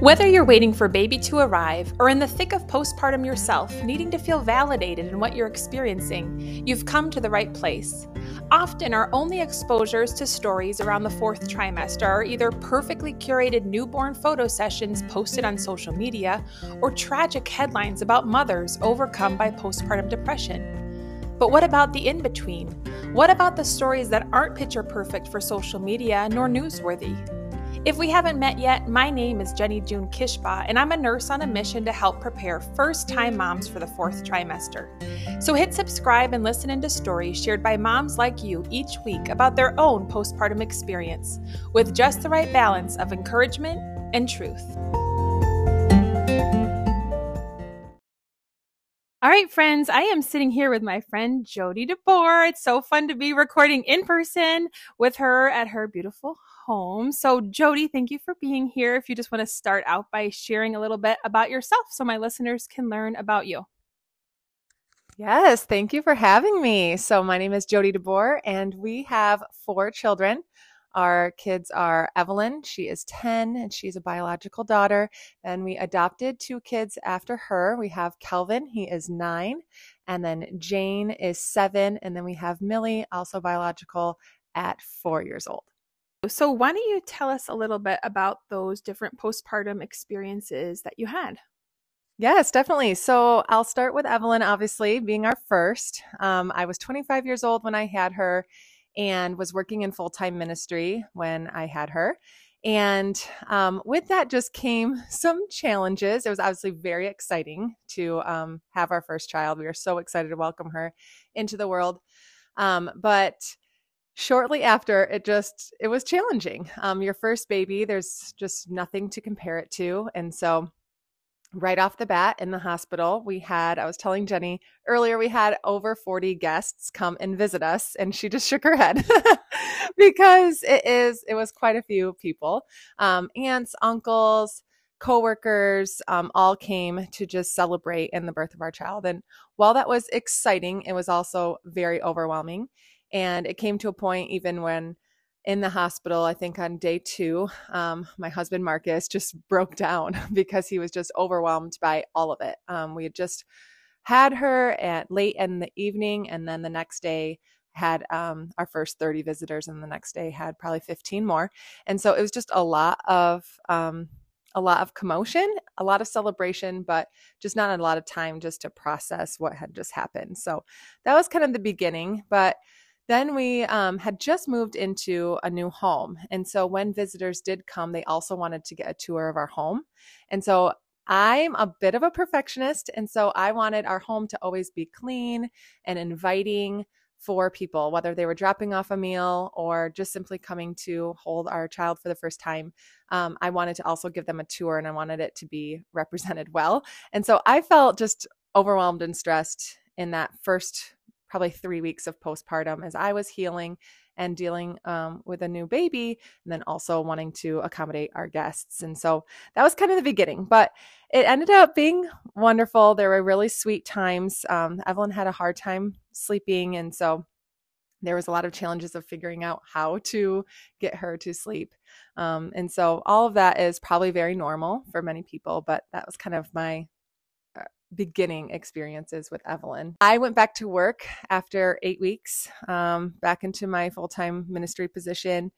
Whether you're waiting for baby to arrive or in the thick of postpartum yourself, needing to feel validated in what you're experiencing, you've come to the right place. Often, our only exposures to stories around the fourth trimester are either perfectly curated newborn photo sessions posted on social media or tragic headlines about mothers overcome by postpartum depression. But what about the in between? What about the stories that aren't picture perfect for social media nor newsworthy? If we haven't met yet, my name is Jennie June Kishba, and I'm a nurse on a mission to help prepare first time moms for the fourth trimester. So hit subscribe and listen into stories shared by moms like you each week about their own postpartum experience, with just the right balance of encouragement and truth. All right, friends, I am sitting here with my friend Jodie DeBoer. It's so fun to be recording in person with her at her beautiful home. So, Jodie, thank you for being here. If you just want to start out by sharing a little bit about yourself so my listeners can learn about you. Yes, thank you for having me. So, my name is Jodie DeBoer, and we have four children. Our kids are Evelyn, she is 10, and she's a biological daughter. And we adopted two kids after her. We have Kelvin, he is nine, and then Jane is seven, and then we have Millie, also biological, at four years old. So, why don't you tell us a little bit about those different postpartum experiences that you had? Yes, definitely. So, I'll start with Evelyn, obviously, being our first. Um, I was 25 years old when I had her and was working in full time ministry when I had her. And um, with that just came some challenges. It was obviously very exciting to um, have our first child. We were so excited to welcome her into the world. Um, but shortly after it just it was challenging. Um, your first baby there's just nothing to compare it to. And so right off the bat in the hospital we had i was telling jennie earlier we had over 40 guests come and visit us and she just shook her head because it is it was quite a few people. Um, aunts uncles coworkers um, all came to just celebrate in the birth of our child. And while that was exciting it was also very overwhelming and it came to a point even when in the hospital, I think on day two, um, my husband Marcus just broke down because he was just overwhelmed by all of it. Um, we had just had her at late in the evening, and then the next day had um, our first 30 visitors, and the next day had probably 15 more. And so it was just a lot of um, a lot of commotion, a lot of celebration, but just not a lot of time just to process what had just happened. So that was kind of the beginning, but then we um, had just moved into a new home. And so when visitors did come, they also wanted to get a tour of our home. And so I'm a bit of a perfectionist. And so I wanted our home to always be clean and inviting for people, whether they were dropping off a meal or just simply coming to hold our child for the first time. Um, I wanted to also give them a tour and I wanted it to be represented well. And so I felt just overwhelmed and stressed in that first probably three weeks of postpartum as I was healing and dealing um, with a new baby, and then also wanting to accommodate our guests. And so that was kind of the beginning, but it ended up being wonderful. There were really sweet times. Um, Evelyn had a hard time sleeping, and so there was a lot of challenges of figuring out how to get her to sleep. Um, and so all of that is probably very normal for many people, but that was kind of my beginning experiences with Evelyn. I went back to work after eight weeks, um, back into my full time ministry position.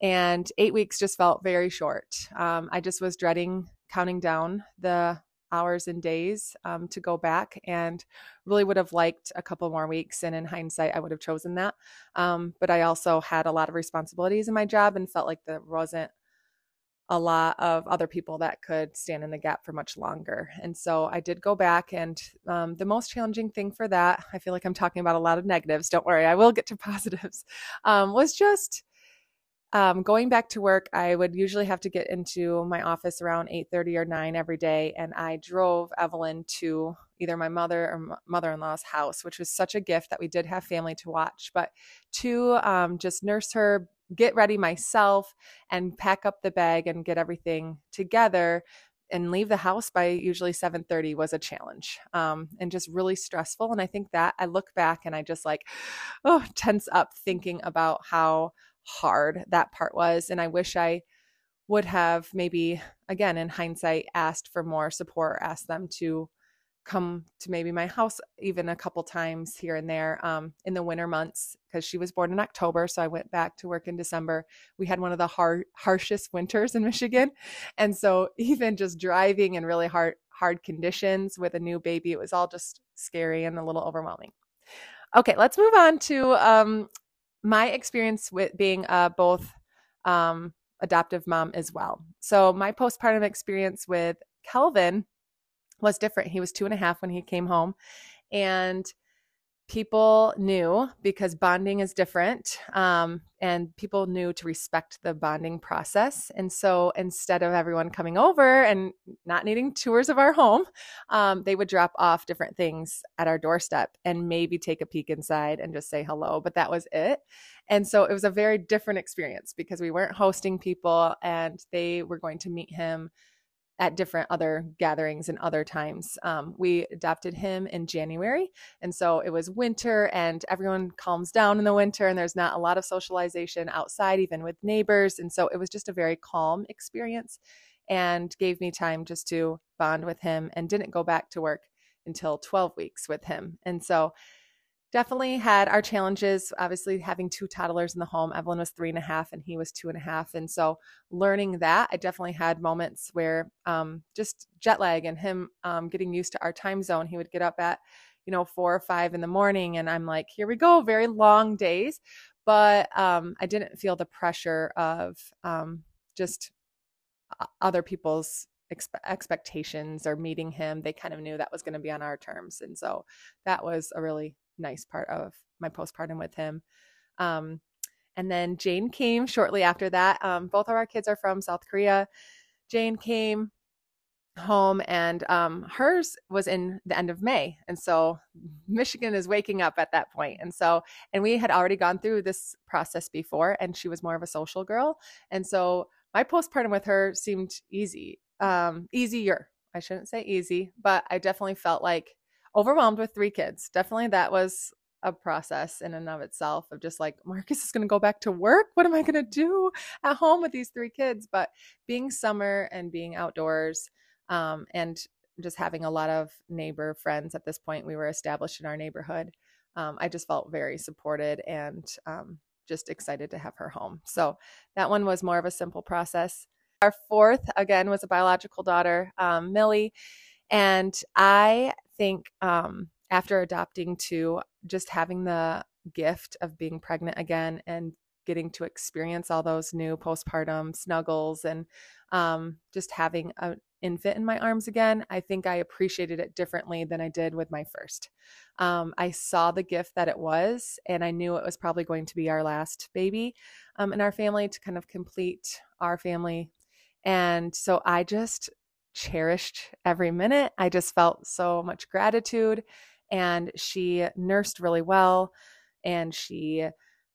And eight weeks just felt very short. Um, I just was dreading counting down the hours and days um, to go back and really would have liked a couple more weeks. And in hindsight, I would have chosen that. Um, but I also had a lot of responsibilities in my job and felt like there wasn't a lot of other people that could stand in the gap for much longer. And so I did go back, and um, the most challenging thing for that, I feel like I'm talking about a lot of negatives. Don't worry, I will get to positives. Um, was just um, going back to work. I would usually have to get into my office around 8:30 or 9 every day, and I drove Evelyn to either my mother or mother-in-law's house, which was such a gift that we did have family to watch. But to um, just nurse her, get ready myself and pack up the bag and get everything together and leave the house by usually 7:30 was a challenge um, and just really stressful and i think that i look back and i just like oh tense up thinking about how hard that part was and i wish i would have maybe, again, in hindsight, asked for more support, asked them to come to maybe my house even a couple times here and there um, in the winter months because she was born in October. So I went back to work in December. We had one of the har- harshest winters in Michigan. And so even just driving in really hard, hard conditions with a new baby, it was all just scary and a little overwhelming. Okay, let's move on to um, my experience with being uh, both um, adoptive mom as well. So my postpartum experience with Kelvin was different. He was two and a half when he came home. And people knew because bonding is different um, and people knew to respect the bonding process and so instead of everyone coming over and not needing tours of our home um, they would drop off different things at our doorstep and maybe take a peek inside and just say hello but that was it and so it was a very different experience because we weren't hosting people and they were going to meet him at different other gatherings and other times. Um, we adopted him in January. And so it was winter and everyone calms down in the winter and there's not a lot of socialization outside, even with neighbors. And so it was just a very calm experience and gave me time just to bond with him and didn't go back to work until 12 weeks with him. And so definitely had our challenges. Obviously, having two toddlers in the home. Evelyn was three and a half, and he was two and a half. And so, learning that, I definitely had moments where um, just jet lag and him um, getting used to our time zone. He would get up at, you know, four or five in the morning, and I'm like, here we go, very long days. But um, I didn't feel the pressure of um, just other people's expectations or meeting him they kind of knew that was going to be on our terms and so that was a really nice part of my postpartum with him. Um, and then Jane came shortly after that. Um, both of our kids are from South Korea. Jane came home and um, hers was in the end of May. And so Michigan is waking up at that point. And so, and we had already gone through this process before, and she was more of a social girl. And so my postpartum with her seemed easy, um, easier. I shouldn't say easy, but I definitely felt like overwhelmed with three kids. Definitely that was a process in and of itself of just like Marcus is going to go back to work. What am I going to do at home with these three kids? But being summer and being outdoors um, and just having a lot of neighbor friends at this point, we were established in our neighborhood. Um, I just felt very supported and um, just excited to have her home. So that one was more of a simple process. Our fourth, again, was a biological daughter, um, Millie. And I think um, after adopting two, just having the gift of being pregnant again and getting to experience all those new postpartum snuggles and um, just having an infant in my arms again, I think I appreciated it differently than I did with my first. Um, I saw the gift that it was, and I knew it was probably going to be our last baby um, in our family to kind of complete our family. And so I just cherished every minute. I just felt so much gratitude. And she nursed really well and she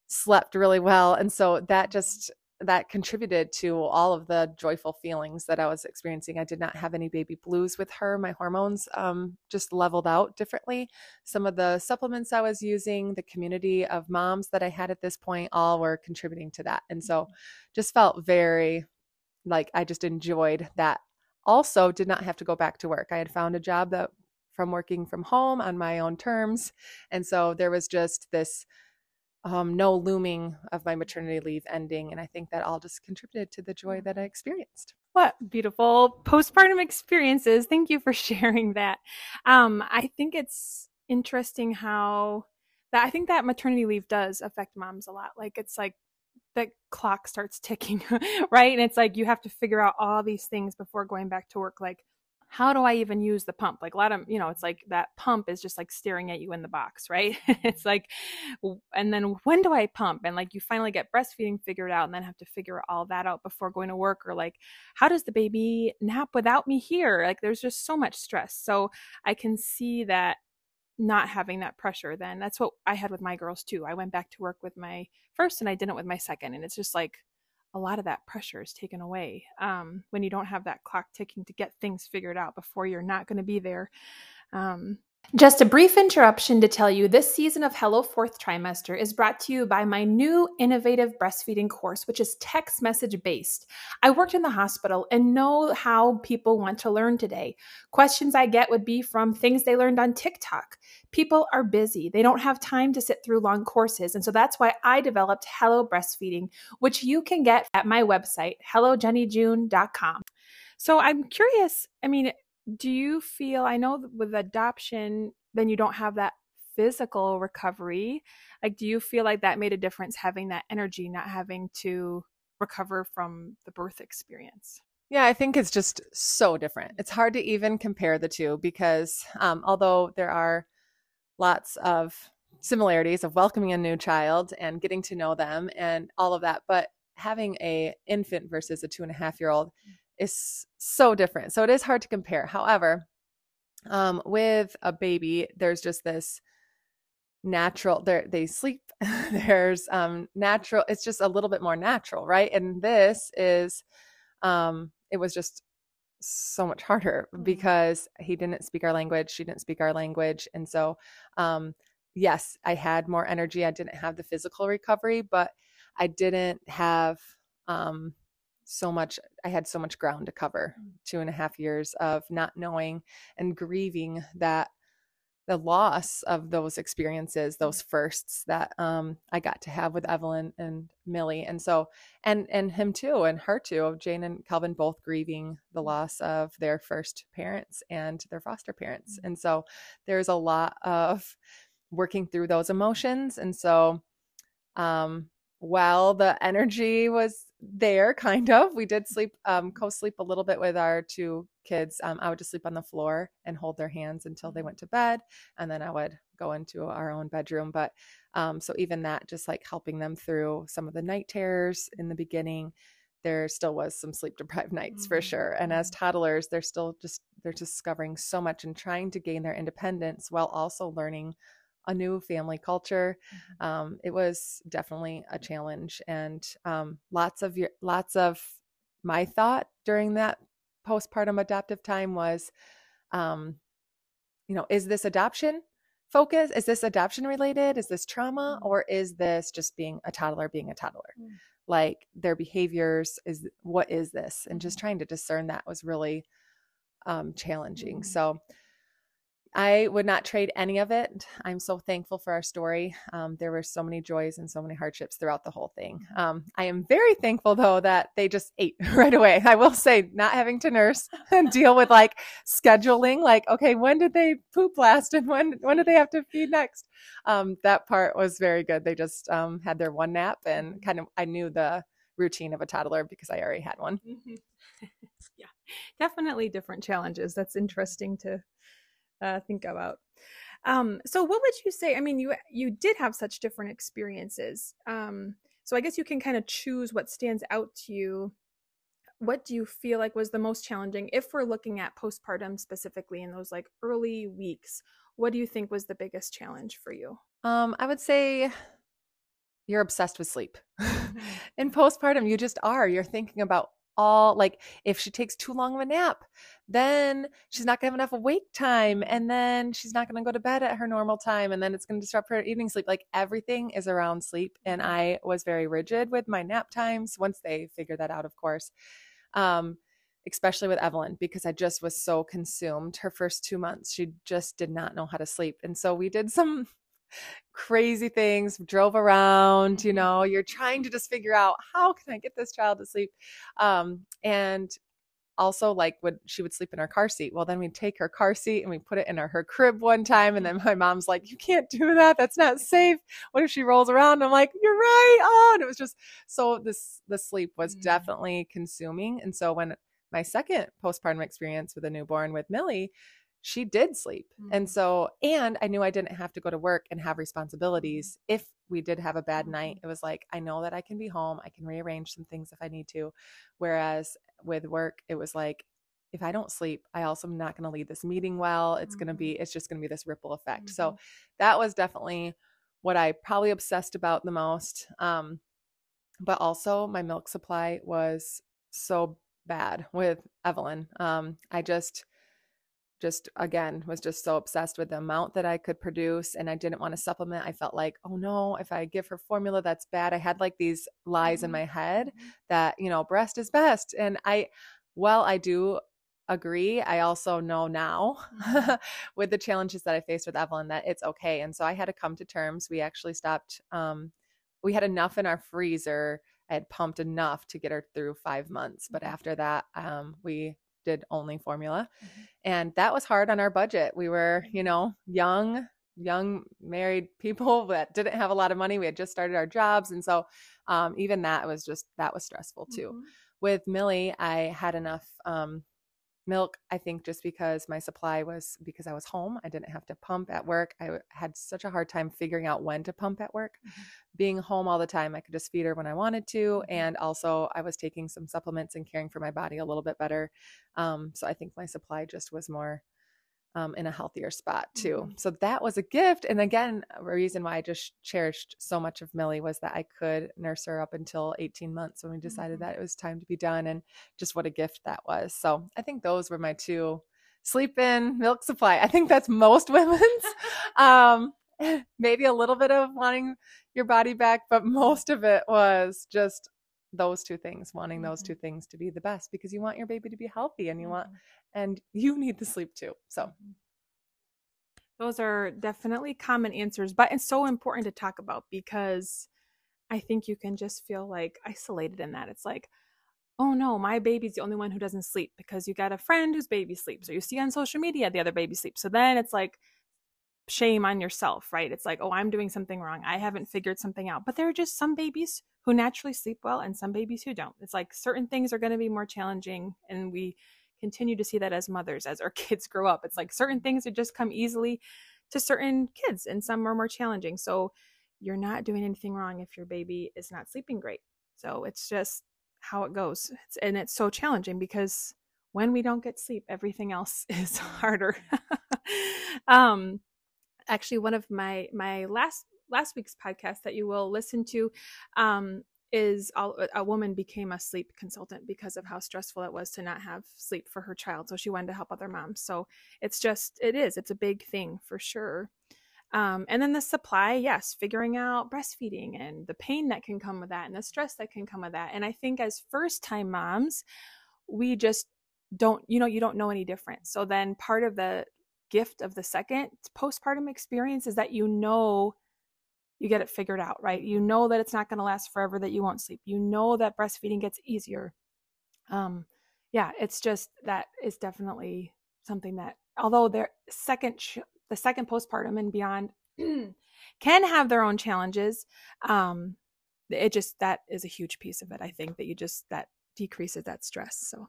slept really well. And so that just that contributed to all of the joyful feelings that I was experiencing. I did not have any baby blues with her. My hormones um, just leveled out differently. Some of the supplements I was using, the community of moms that I had at this point, all were contributing to that. And so just felt very like I just enjoyed that also did not have to go back to work. I had found a job that from working from home on my own terms. And so there was just this um, no looming of my maternity leave ending. And I think that all just contributed to the joy that I experienced. What beautiful postpartum experiences. Thank you for sharing that. Um, I think it's interesting how that I think that maternity leave does affect moms a lot. Like it's like the clock starts ticking, right? And it's like you have to figure out all these things before going back to work. Like, how do I even use the pump? Like, a lot of, you know, it's like that pump is just like staring at you in the box, right? it's like, and then when do I pump? And like, you finally get breastfeeding figured out and then have to figure all that out before going to work. Or like, how does the baby nap without me here? Like, there's just so much stress. So I can see that not having that pressure then that's what i had with my girls too i went back to work with my first and i didn't with my second and it's just like a lot of that pressure is taken away um, when you don't have that clock ticking to get things figured out before you're not going to be there um, Just a brief interruption to tell you this season of Hello Fourth Trimester is brought to you by my new innovative breastfeeding course, which is text message based. I worked in the hospital and know how people want to learn today. Questions I get would be from things they learned on TikTok. People are busy, they don't have time to sit through long courses. And so that's why I developed Hello Breastfeeding, which you can get at my website, hellojenniejune.com. So I'm curious, I mean, do you feel i know with adoption then you don't have that physical recovery like do you feel like that made a difference having that energy not having to recover from the birth experience? Yeah i think it's just so different. It's hard to even compare the two because um, although there are lots of similarities of welcoming a new child and getting to know them and all of that but having a infant versus a two and a half year old is so different. So it is hard to compare. However, um, with a baby, there's just this natural they they sleep there's um natural it's just a little bit more natural right and this is um it was just so much harder mm-hmm. because he didn't speak our language she didn't speak our language and so um yes i had more energy i didn't have the physical recovery but i didn't have um so much i had so much ground to cover mm. two and a half years of not knowing and grieving that the loss of those experiences those mm. firsts that um, i got to have with evelyn and millie and so and and him too and her too of jane and calvin both grieving the mm. loss of their first parents and their foster parents and so there's a lot of working through those emotions and so um while the energy was there kind of. We did sleep um co-sleep a little bit with our two kids. Um, i would just sleep on the floor and hold their hands until they went to bed and then i would go into our own bedroom. But um so even that just like helping them through some of the night terrors in the beginning there still was some sleep deprived nights for mm-hmm. sure. And as mm-hmm. toddlers they're still just they're discovering so much and trying to gain their independence while also learning a new family culture. Mm-hmm. Um, it was definitely a challenge, and um, lots of your, lots of my thought during that postpartum adoptive time was, um, you know, is this adoption focus? Is this adoption related? Is this trauma, mm-hmm. or is this just being a toddler being a toddler? Mm-hmm. Like their behaviors is what is this? And just mm-hmm. trying to discern that was really um, challenging. Mm-hmm. So I would not trade any of it. I'm so thankful for our story. Um, there were so many joys and so many hardships throughout the whole thing. Um, I am very thankful though that they just ate right away. I will say, not having to nurse and deal with like scheduling, like okay, when did they poop last and when when did they have to feed next? Um, that part was very good. They just um, had their one nap and kind of I knew the routine of a toddler because I already had one. Mm-hmm. yeah, definitely different challenges. That's interesting to uh, think about. Um, so what would you say? I mean, you you did have such different experiences. Um, so I guess you can kind of choose what stands out to you. What do you feel like was the most challenging if we're looking at postpartum specifically in those like early weeks? What do you think was the biggest challenge for you? Um, I would say you're obsessed with sleep. Mm-hmm. in postpartum, you just are. You're thinking about all like if she takes too long of a nap then she's not gonna have enough awake time and then she's not gonna go to bed at her normal time and then it's gonna disrupt her evening sleep like everything is around sleep and i was very rigid with my nap times once they figured that out of course um especially with evelyn because i just was so consumed her first two months she just did not know how to sleep and so we did some crazy things, drove around, you mm-hmm. know, you're trying to just figure out how can I get this child to sleep? Um, and also like would she would sleep in her car seat. Well then we'd take her car seat and we put it in her, her crib one time and then my mom's like you can't do that. That's not safe. What if she rolls around? And i'm like you're right oh and it was just so this the sleep was mm-hmm. definitely consuming. And so when my second postpartum experience with a newborn with millie she did sleep. Mm-hmm. And so, and I knew I didn't have to go to work and have responsibilities. If we did have a bad night, mm-hmm. it was like, I know that I can be home. I can rearrange some things if I need to. Whereas with work, it was like, if I don't sleep, I also am not going to lead this meeting well. It's mm-hmm. going to be, it's just going to be this ripple effect. So mm-hmm. that was definitely what I probably obsessed about the most. Um, but also, my milk supply was so bad with Evelyn. Um, I just, just again was just so obsessed with the amount that I could produce and I didn't want to supplement. I felt like, oh no, if I give her formula that's bad. I had like these lies mm-hmm. in my head mm-hmm. that, you know, breast is best. And I well, I do agree. I also know now mm-hmm. with the challenges that I faced with Evelyn that it's okay. And so I had to come to terms. We actually stopped um we had enough in our freezer. I had pumped enough to get her through 5 months, but mm-hmm. after that um we did only formula. Mm-hmm. And that was hard on our budget. We were, you know, young, young married people that didn't have a lot of money. We had just started our jobs. And so um, even that was just, that was stressful too. Mm-hmm. With Millie, I had enough um, milk i think just because my supply was because i was home i didn't have to pump at work i had such a hard time figuring out when to pump at work mm-hmm. being home all the time i could just feed her when i wanted to mm-hmm. and also i was taking some supplements and caring for my body a little bit better um, so i think my supply just was more um, in a healthier spot too. Mm-hmm. So that was a gift. And again, a reason why I just cherished so much of Millie was that I could nurse her up until 18 months when we decided mm-hmm. that it was time to be done. And just what a gift that was. So I think those were my two sleep in, milk supply. I think that's most women's. um, maybe a little bit of wanting your body back, but most of it was just those two things wanting mm-hmm. those two things to be the best because you want your baby to be healthy and you want mm-hmm. and you need the sleep too so mm-hmm. those are definitely common answers but it's so important to talk about because i think you can just feel like isolated in that it's like oh no my baby's the only one who doesn't sleep because you got a friend whose baby sleeps or you see on social media the other baby sleeps so then it's like shame on yourself, right? It's like, oh, I'm doing something wrong. I haven't figured something out. But there are just some babies who naturally sleep well and some babies who don't. It's like certain things are going to be more challenging. And we continue to see that as mothers, as our kids grow up. It's like certain things that just come easily to certain kids and some are more challenging. So you're not doing anything wrong if your baby is not sleeping great. So it's just how it goes. It's, and it's so challenging because when we don't get sleep, everything else is harder. um, actually one of my my last last week's podcast that you will listen to um, is a woman became a sleep consultant because of how stressful it was to not have sleep for her child so she wanted to help other moms. So it's just it is it's a big thing for sure. Um, and then the supply yes figuring out breastfeeding and the pain that can come with that and the stress that can come with that. And i think as first time moms we just don't you know you don't know any different. So then part of the gift of the second postpartum experience is that you know you get it figured out, right? You know that it's not going to last forever, that you won't sleep. You know that breastfeeding gets easier. Um, yeah, it's just that is definitely something that, although their second, the second postpartum and beyond can have their own challenges, um, it just that is a huge piece of it. I think that you just that decreases that stress. So.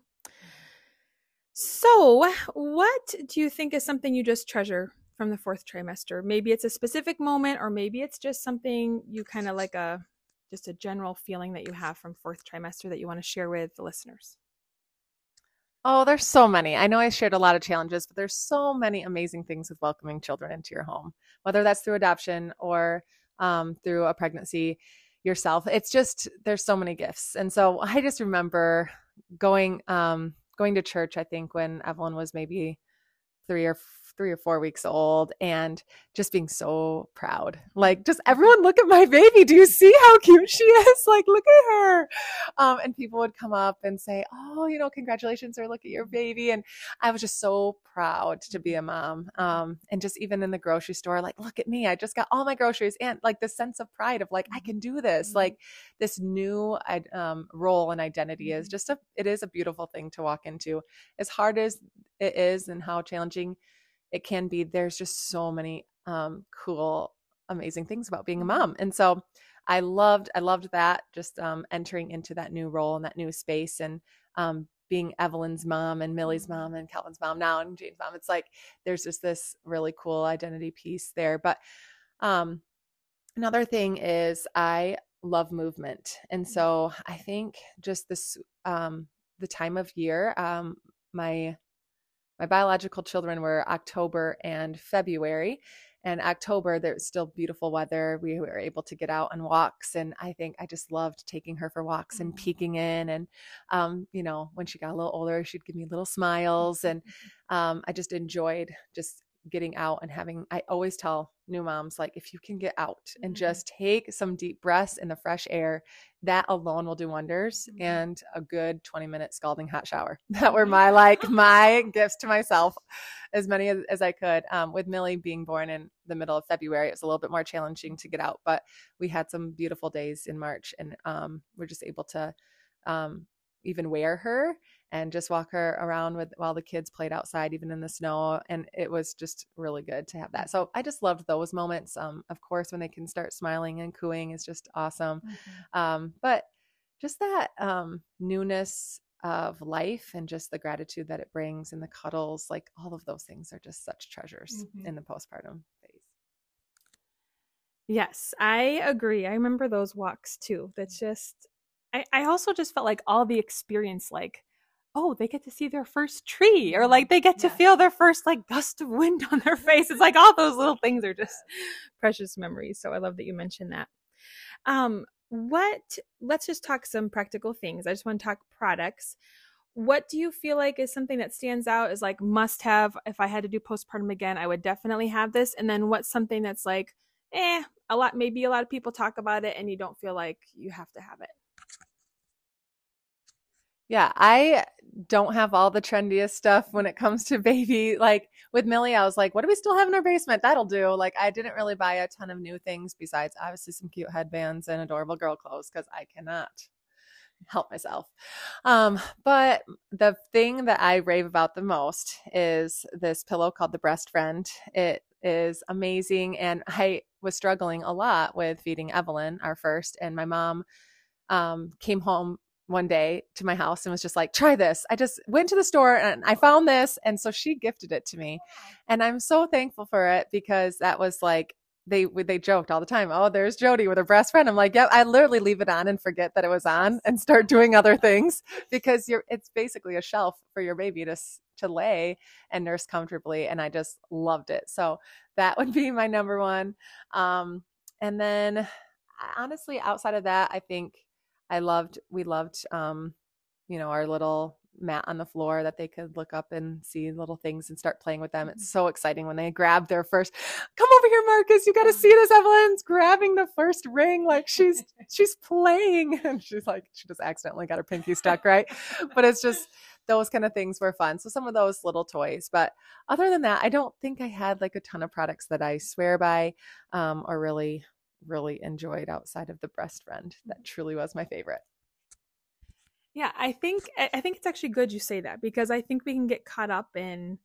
So, what do you think is something you just treasure from the fourth trimester? Maybe it's a specific moment, or maybe it's just something you kind of like a just a general feeling that you have from fourth trimester that you want to share with the listeners. Oh, there's so many. I know I shared a lot of challenges, but there's so many amazing things with welcoming children into your home, whether that's through adoption or um, through a pregnancy yourself. It's just, there's so many gifts. And so I just remember going, um, going to church, I think, when Evelyn was maybe three or three or four weeks old and just being so proud. Like, just everyone look at my baby. Do you see how cute she is? Like, look at her. Um, and people would come up and say, Oh, you know, congratulations, or look at your baby. And I was just so proud to be a mom. Um, and just even in the grocery store, like, look at me. I just got all my groceries and like the sense of pride of like, I can do this. Mm-hmm. Like, this new um, role and identity is mm-hmm. just a, it is a beautiful thing to walk into. As hard as it is and how challenging it can be there's just so many um, cool amazing things about being a mm-hmm. mom and so i loved i loved that just um, entering into that new role and that new space and um, being evelyn's mom and millie's mm-hmm. mom and calvin's mom now and jane's mom it's like there's just this really cool identity piece there but um, another thing is i love movement and mm-hmm. so i think just this um, the time of year um, my my biological children were October and February. and October, there's still beautiful weather. We were able to get out on walks. And I think I just loved taking her for walks and peeking in. And, um, you know, when she got a little older, she'd give me little smiles. And um, I just enjoyed just getting out and having i always tell new moms like if you can get out and mm-hmm. just take some deep breaths in the fresh air that alone will do wonders mm-hmm. and a good 20 minute scalding hot shower that were my like my gifts to myself as many as, as i could. Um, with millie being born in the middle of february it was a little bit more challenging to get out but we had some beautiful days in march and um, we're just able to um, even wear her and just walk her around with while the kids played outside even in the snow and it was just really good to have that. So i just loved those moments um, of course when they can start smiling and cooing is just awesome. Mm-hmm. um, but just that um, newness of life and just the gratitude that it brings and the cuddles like all of those things are just such treasures mm-hmm. in the postpartum phase. Yes i agree. I remember those walks too. That's just I, I also just felt like all the experience like oh, they get to see their first tree or like they get to feel their first like gust of wind on their face. It's like all those little things are just precious memories. So I love that you mentioned that. Um, what, let's just talk some practical things. I just want to talk products. What do you feel like is something that stands out as like must have? If I had to do postpartum again, I would definitely have this. And then what's something that's like, eh, a lot, maybe a lot of people talk about it and you don't feel like you have to have it? Yeah, I don't have all the trendiest stuff when it comes to baby. Like with Millie, I was like, what do we still have in our basement? That'll do. Like I didn't really buy a ton of new things besides obviously some cute headbands and adorable girl clothes because I cannot help myself. Um, but the thing that I rave about the most is this pillow called the Brest Friend. It is amazing. And I was struggling a lot with feeding Evelyn, our first, and my mom um, came home one day to my house and was just like, try this. I just went to the store and I found this. And so she gifted it to me. And I'm so thankful for it because that was like, they they joked all the time. Oh, there's Jodie with her brest friend. I'm like, yep. I literally leave it on and forget that it was on and start doing other things because you're. It's basically a shelf for your baby to to lay and nurse comfortably. And I just loved it. So that would be my number one. Um, and then honestly, outside of that, I think I loved, we loved, um, you know, our little mat on the floor that they could look up and see little things and start playing with them. It's mm-hmm. so exciting when they grab their first, come over here, Marcus, you got to see this. Evelyn's grabbing the first ring. Like she's, she's playing and she's like, she just accidentally got her pinky stuck. Right. but it's just, those kind of things were fun. So some of those little toys, but other than that, I don't think I had like a ton of products that I swear by um, or really really enjoyed outside of the brest friend. That truly was my favorite. Yeah, I think I think it's actually good you say that because I think we can get caught up in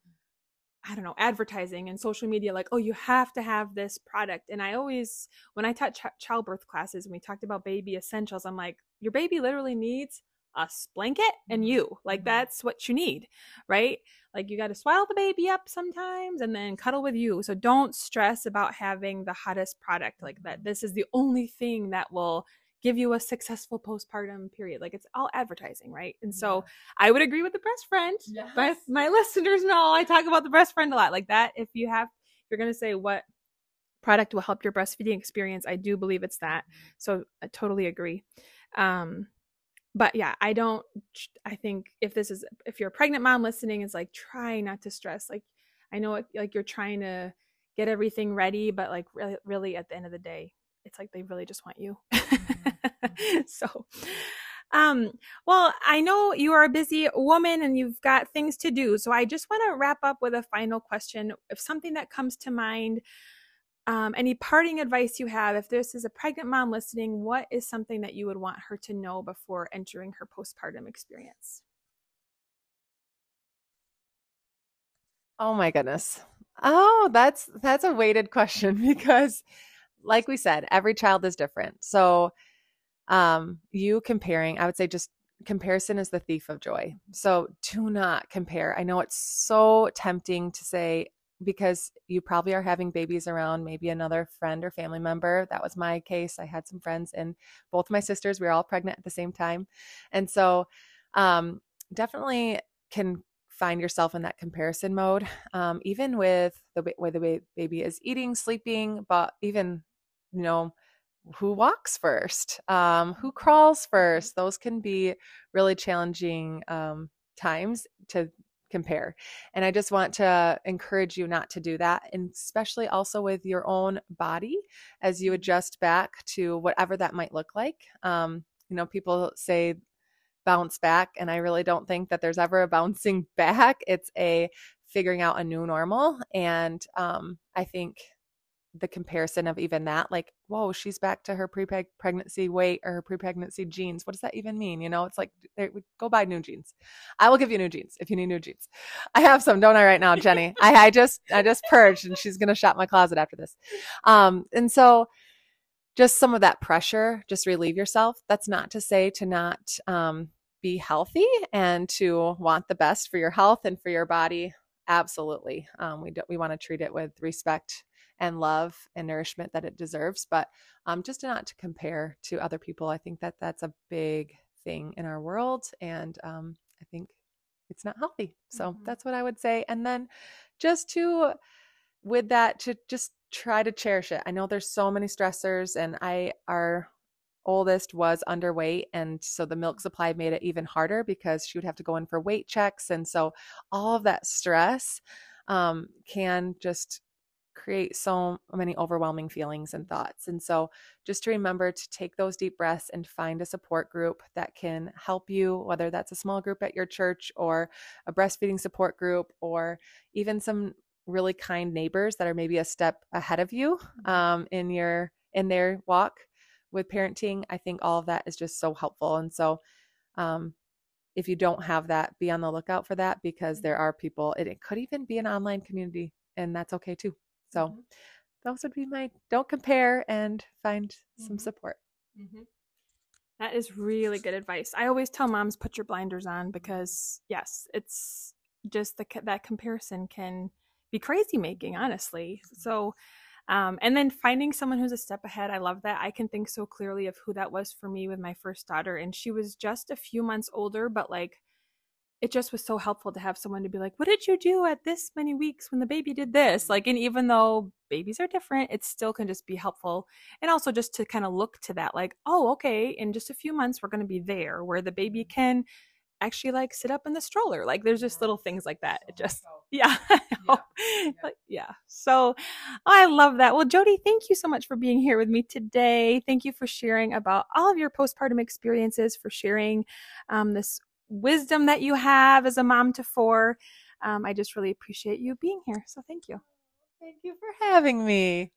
I don't know, advertising and social media like, "Oh, you have to have this product." And I always when I taught ch- childbirth classes and we talked about baby essentials, I'm like, "Your baby literally needs a blanket and mm-hmm. you. Like mm-hmm. that's what you need, right? Like you got to swaddle the baby up sometimes and then cuddle with you. So don't stress about having the hottest product like that. This is the only thing that will give you a successful postpartum period. Like it's all advertising, right? And so yeah. I would agree with the brest friend. Yes. But my listeners know I talk about the brest friend a lot. Like that, if you have, if you're going to say what product will help your breastfeeding experience, I do believe it's that. Mm-hmm. So I totally agree. Um, but yeah i don't i think if this is if you're a pregnant mom listening it's like try not to stress like i know it, like you're trying to get everything ready but like really, really at the end of the day it's like they really just want you mm-hmm. so um well i know you are a busy woman and you've got things to do so i just want to wrap up with a final question if something that comes to mind um, any parting advice you have, if this is a pregnant mom listening, what is something that you would want her to know before entering her postpartum experience? Oh my goodness. Oh, that's that's a weighted question because like we said, every child is different. So um you comparing, I would say just comparison is the thief of joy. So do not compare. I know it's so tempting to say because you probably are having babies around maybe another friend or family member. That was my case. I had some friends and both my sisters, we were all pregnant at the same time. And so um, definitely can find yourself in that comparison mode, um, even with the way the baby is eating, sleeping, but even, you know, who walks first, um, who crawls first, those can be really challenging um, times to compare. And I just want to encourage you not to do that, and especially also with your own body as you adjust back to whatever that might look like. Um, you know, people say bounce back, and I really don't think that there's ever a bouncing back. It's a figuring out a new normal. And um, I think the comparison of even that like whoa she's back to her pre-pregnancy weight or her pre-pregnancy jeans what does that even mean? You know it's like go buy new jeans i will give you new jeans if you need new jeans i have some don't i right now jennie? I, I just i just purged and she's gonna shop my closet after this. Um and so just some of that pressure just relieve yourself. That's not to say to not um be healthy and to want the best for your health and for your body. Absolutely. Um, we, do, we want to treat it with respect and love and nourishment that it deserves. But um, just not to compare to other people. I think that that's a big thing in our world. And um, I think it's not healthy. So mm-hmm. that's what I would say. And then just to, with that, to just try to cherish it. I know there's so many stressors, and I, our oldest was underweight. And so the milk supply made it even harder because she would have to go in for weight checks. And so all of that stress um, can just create so many overwhelming feelings and thoughts. And so, just to remember to take those deep breaths and find a support group that can help you, whether that's a small group at your church or a breastfeeding support group, or even some really kind neighbors that are maybe a step ahead of you mm-hmm. um, in your in their walk with parenting. I think all of that is just so helpful. And so, um, if you don't have that, be on the lookout for that because there are people. It could even be an online community, and that's okay too. So mm-hmm. those would be my don't compare and find mm-hmm. some support. Mm-hmm. That is really good advice. I always tell moms put your blinders on because yes, it's just the that comparison can be crazy making, honestly. So um, and then finding someone who's a step ahead, I love that. I can think so clearly of who that was for me with my first daughter, and she was just a few months older, but like it just was so helpful to have someone to be like, what did you do at this many weeks when the baby did this? Like, and even though babies are different, it still can just be helpful. And also just to kind of look to that, like, oh, okay, in just a few months, we're going to be there where the baby mm-hmm. can actually like sit up in the stroller. Like, there's just little things like that. It just, yeah. Yeah. yeah. So I love that. Well, Jodie, thank you so much for being here with me today. Thank you for sharing about all of your postpartum experiences, for sharing um, this wisdom that you have as a mom to four. Um, I just really appreciate you being here. So thank you. Thank you for having me.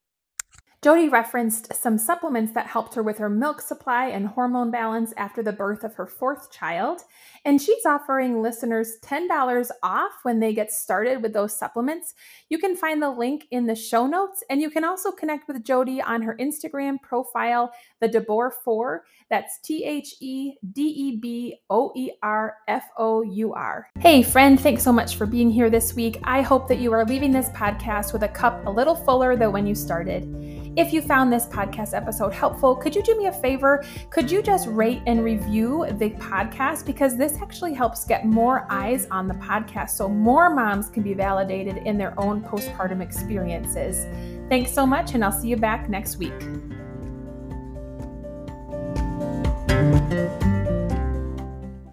Jodie referenced some supplements that helped her with her milk supply and hormone balance after the birth of her fourth child. And she's offering listeners $10 off when they get started with those supplements. You can find the link in the show notes, and you can also connect with Jodie on her Instagram profile, the DeBoer 4. That's T H E D E B O E R F O U R. Hey, friend, thanks so much for being here this week. I hope that you are leaving this podcast with a cup a little fuller than when you started. If you found this podcast episode helpful, could you do me a favor? Could you just rate and review the podcast? Because this actually helps get more eyes on the podcast so more moms can be validated in their own postpartum experiences. Thanks so much, and I'll see you back next week.